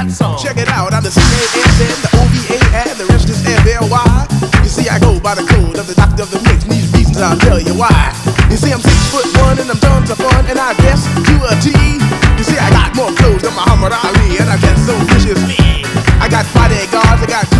that mm. song. Check it out, I'm the C A N N the O-V-A, and the rest is F-L-Y. You see, I go by the code of the doctor of the mix, and these reasons I'll tell you why. You see, I'm six foot one, and I'm done to fun, and I guess you a T. You see, I got more clothes than Muhammad Ali, and I guess so viciously. I got bodyguards, I got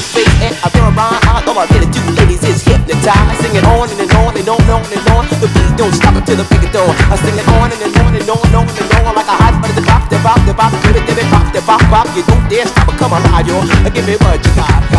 so and I turn around, I, all I really do, ladies, is hypnotize. Sing it on and, and on and on and on and on. The beat don't stop until the break door. I sing it on and, and on and on and on and on like a hot butter. The bop, the bop, the bop, give it, give it, pop, the bop, pop. You don't dare stop or come alive, yo. Give me what you got.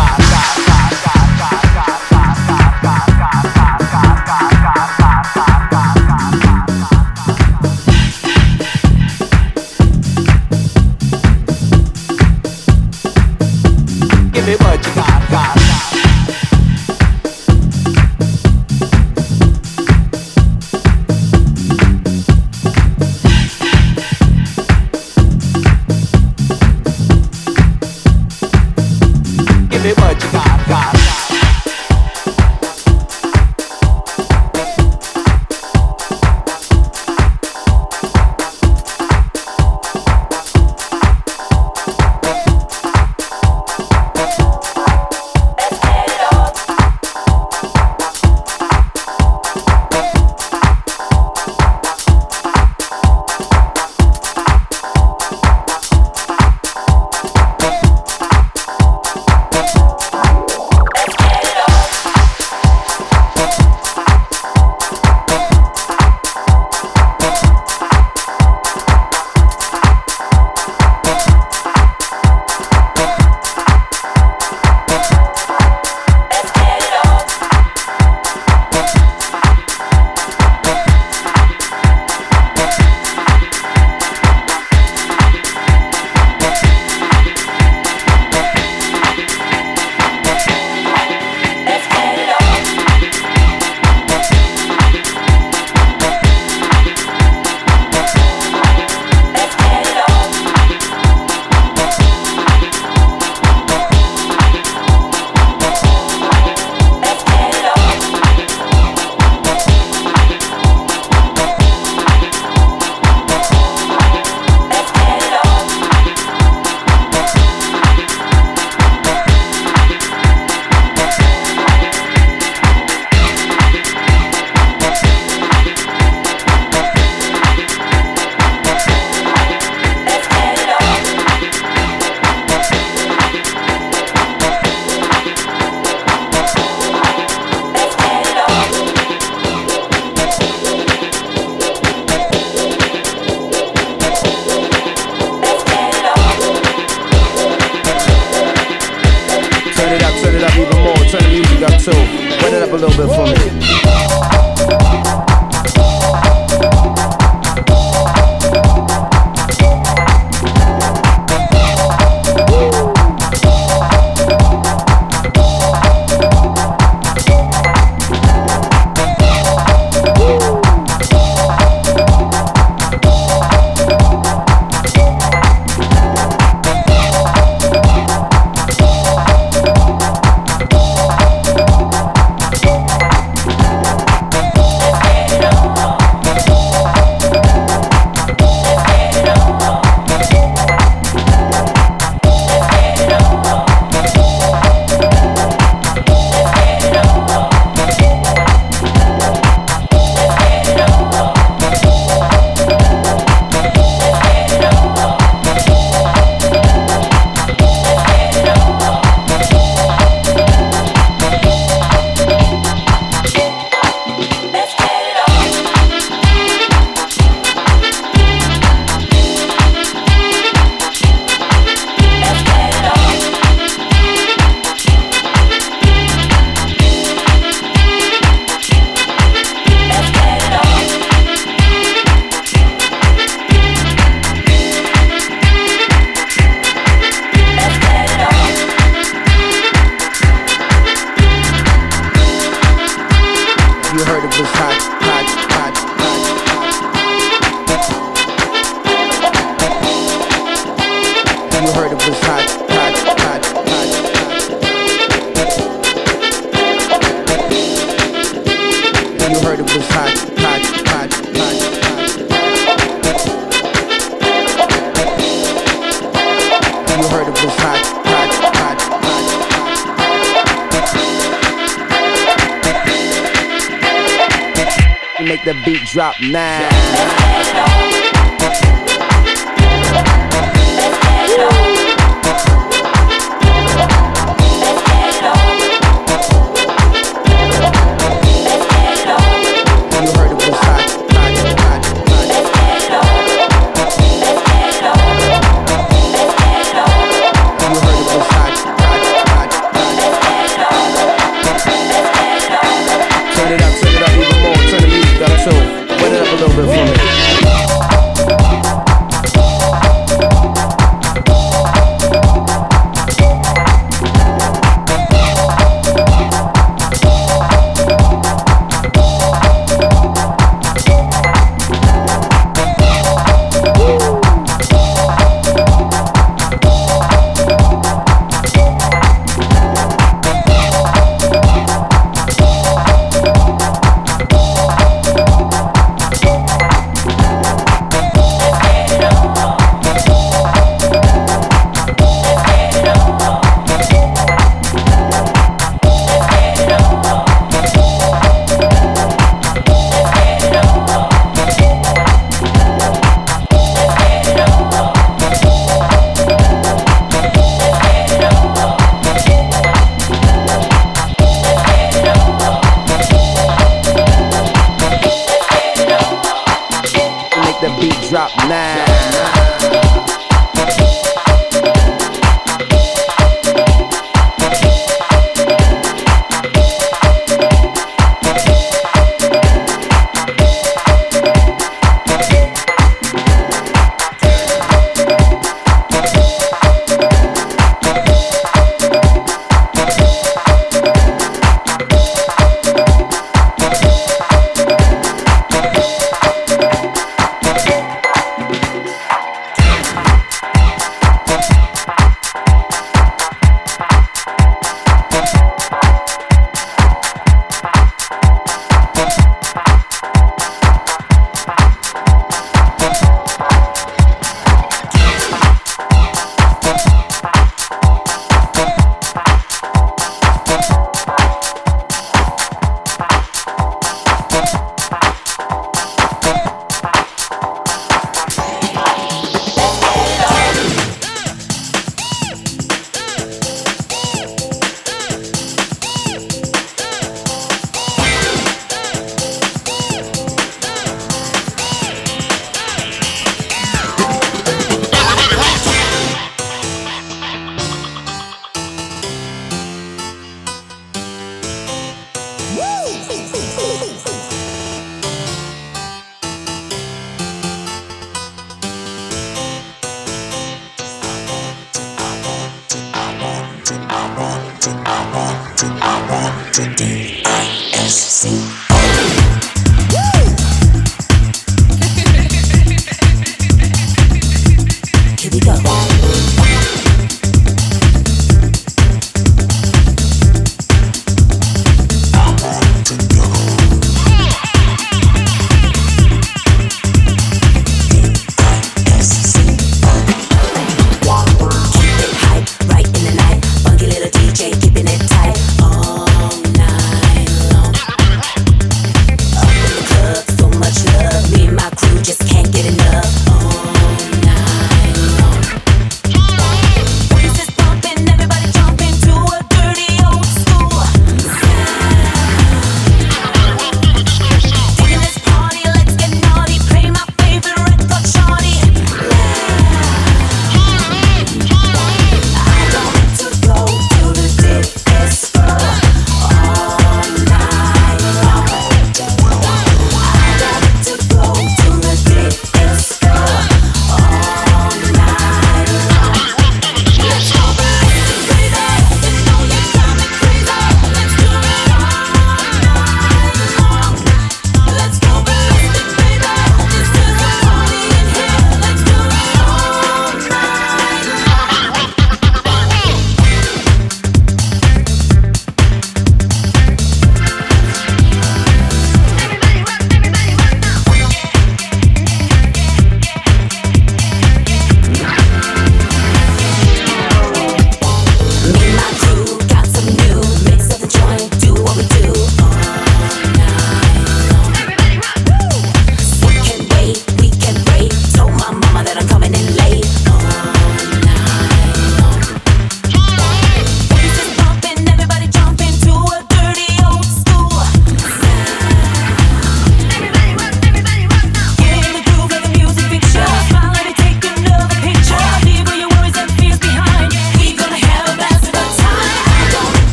I'm.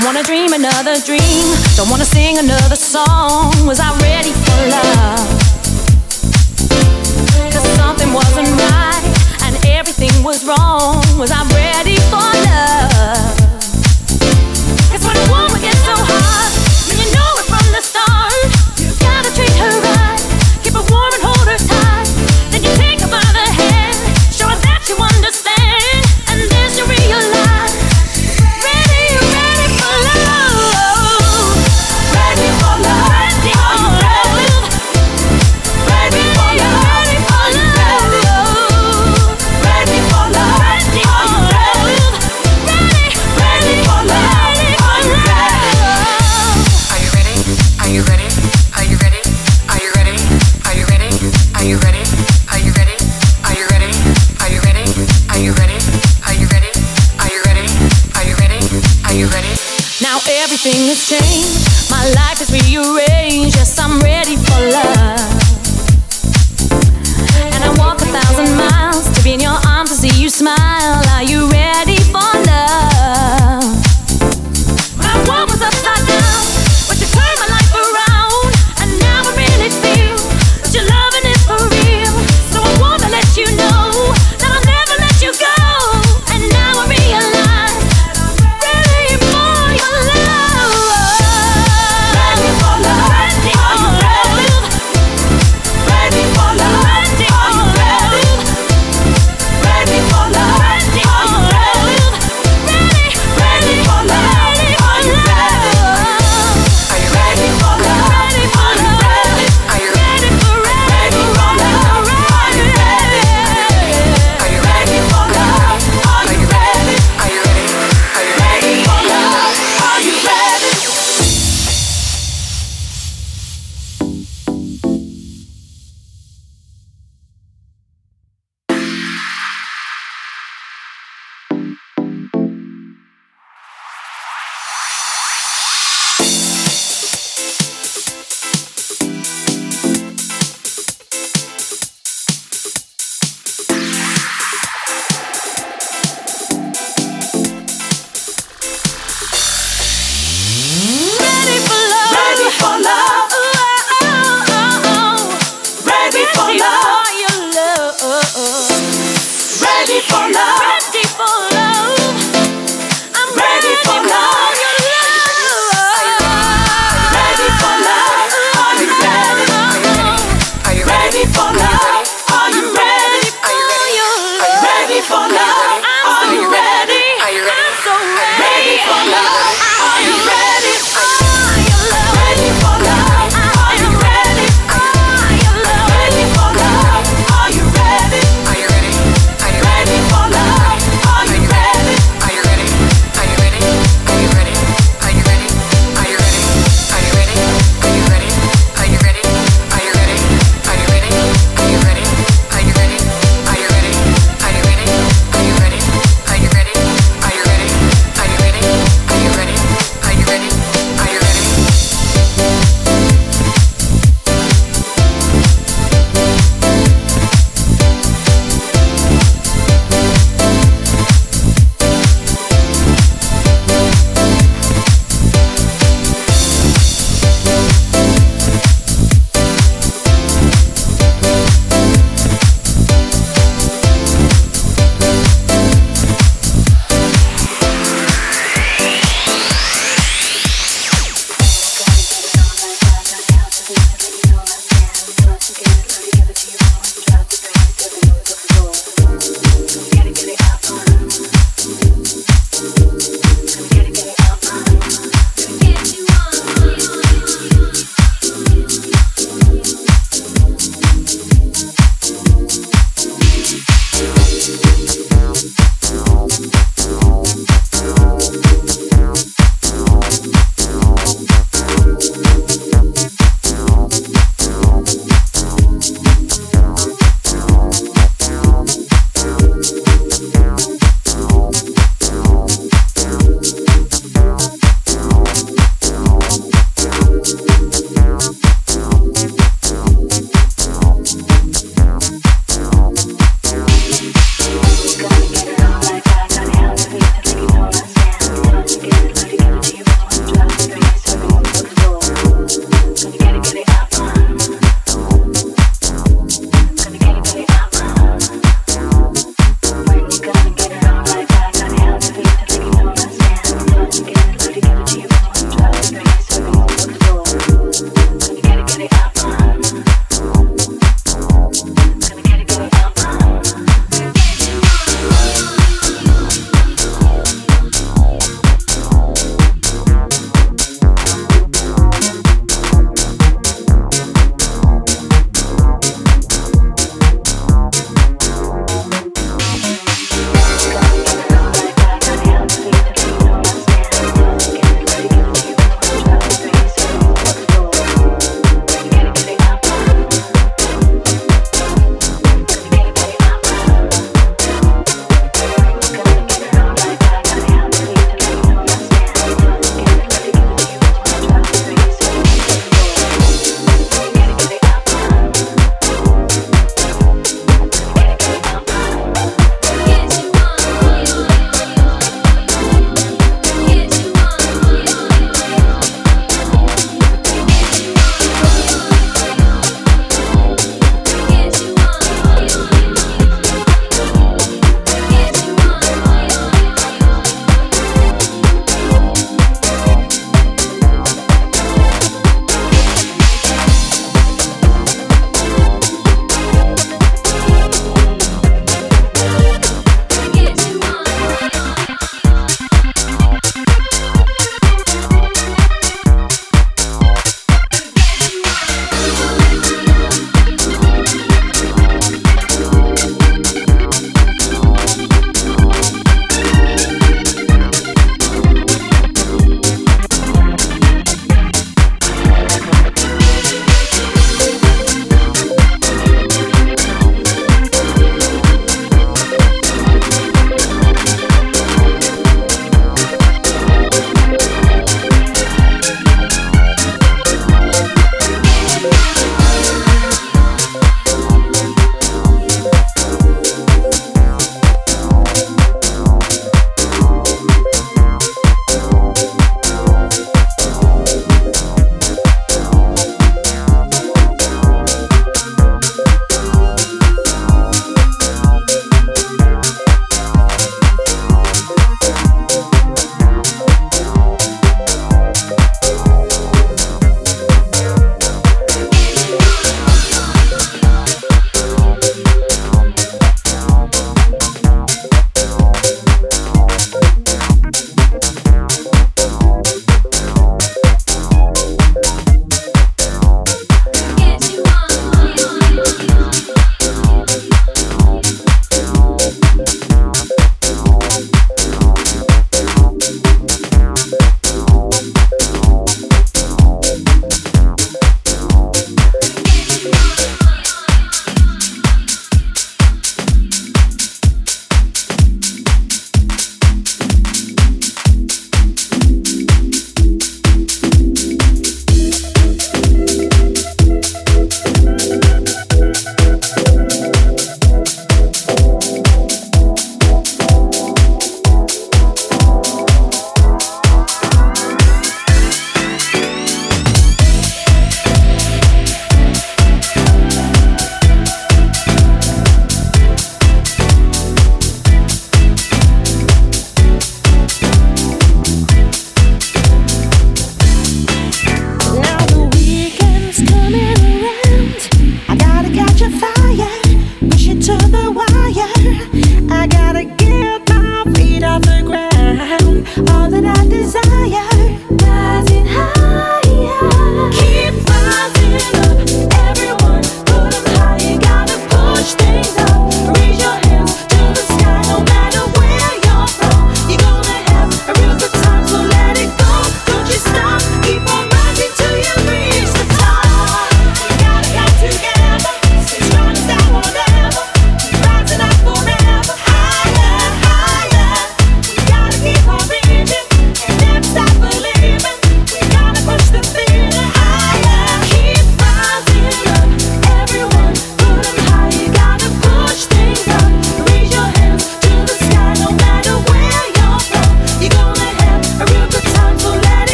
Don't wanna dream another dream. Don't wanna sing another song. Was I ready for love? Cause something wasn't right and everything was wrong. Was I ready for love?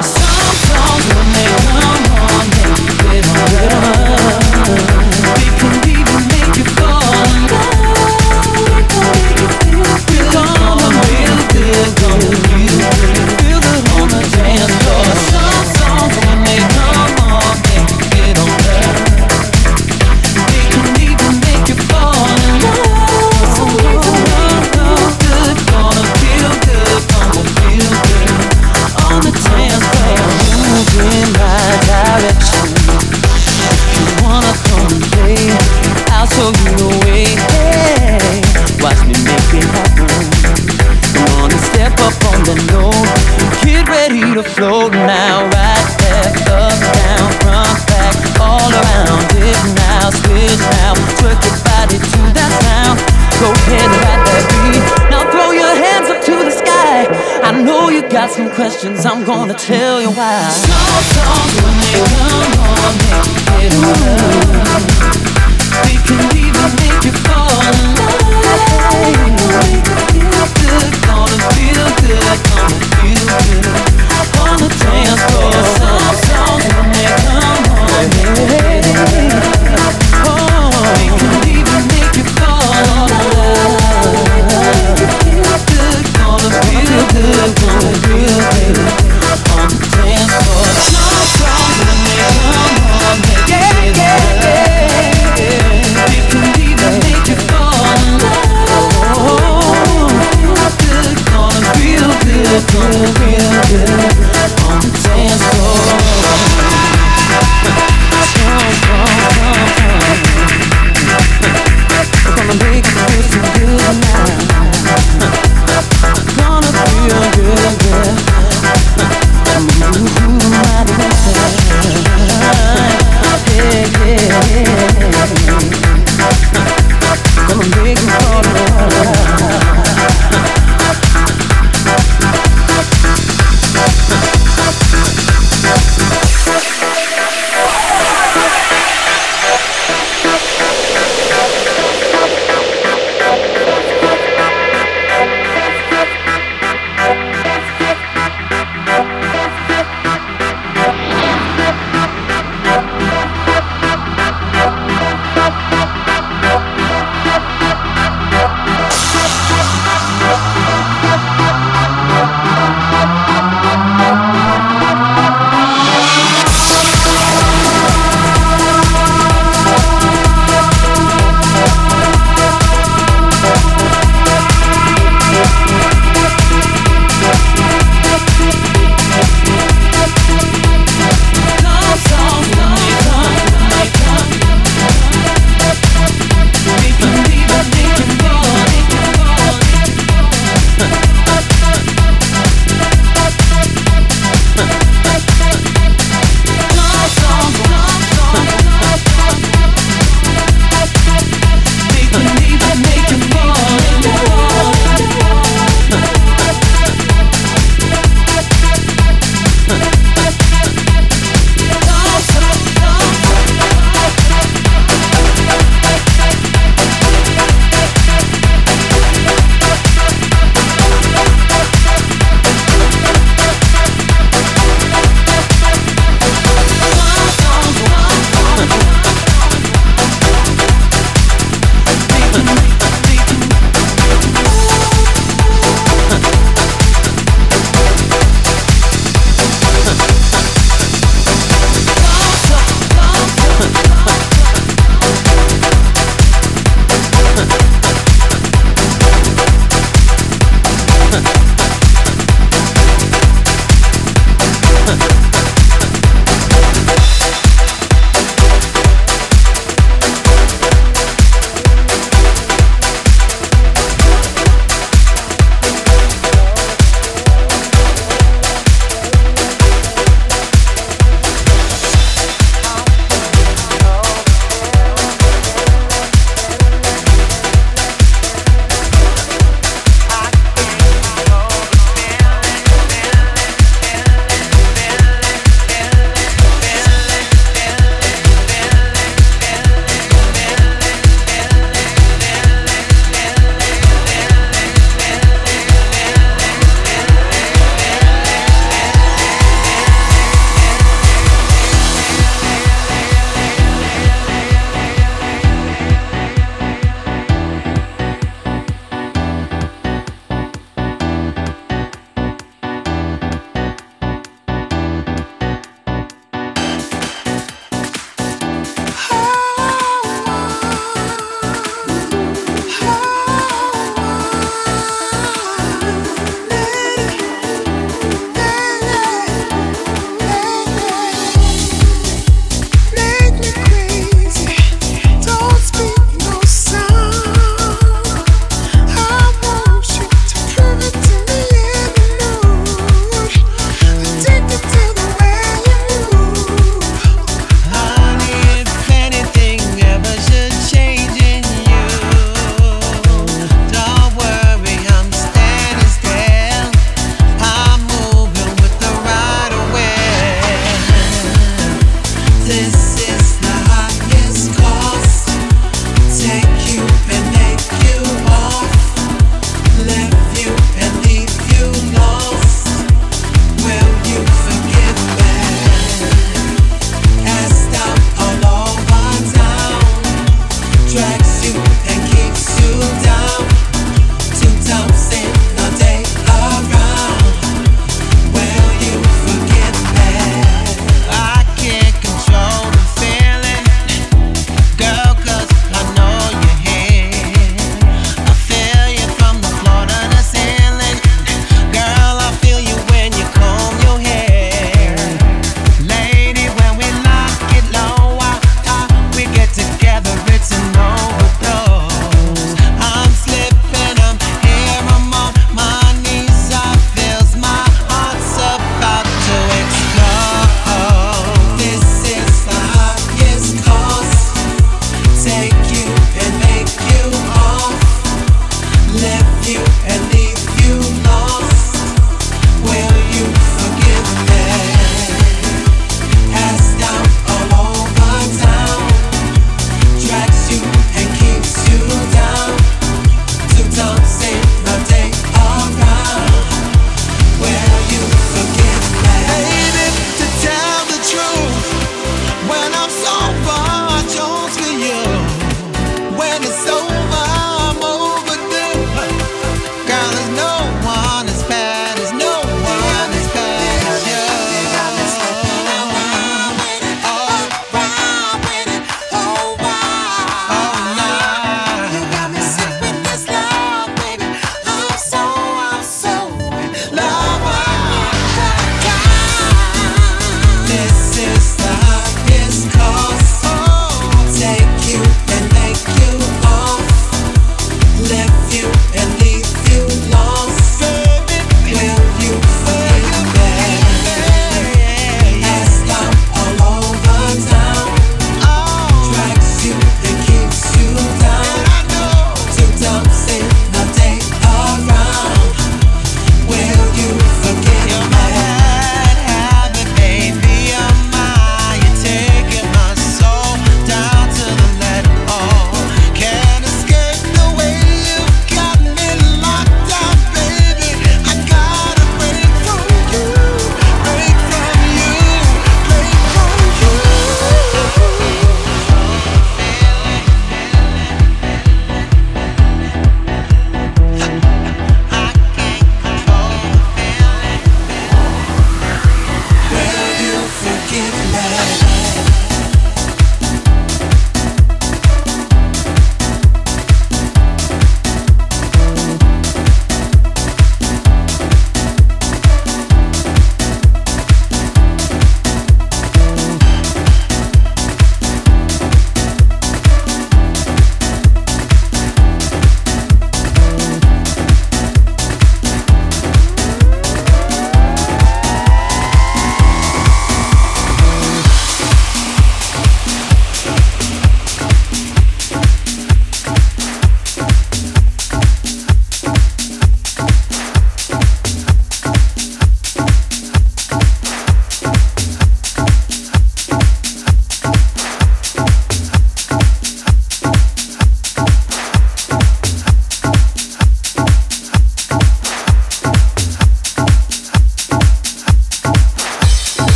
Sorry. questions, I'm gonna tell you why. So, so they come on, can even make you fall in. Feel good, gonna feel good, gonna feel good. On dance. good.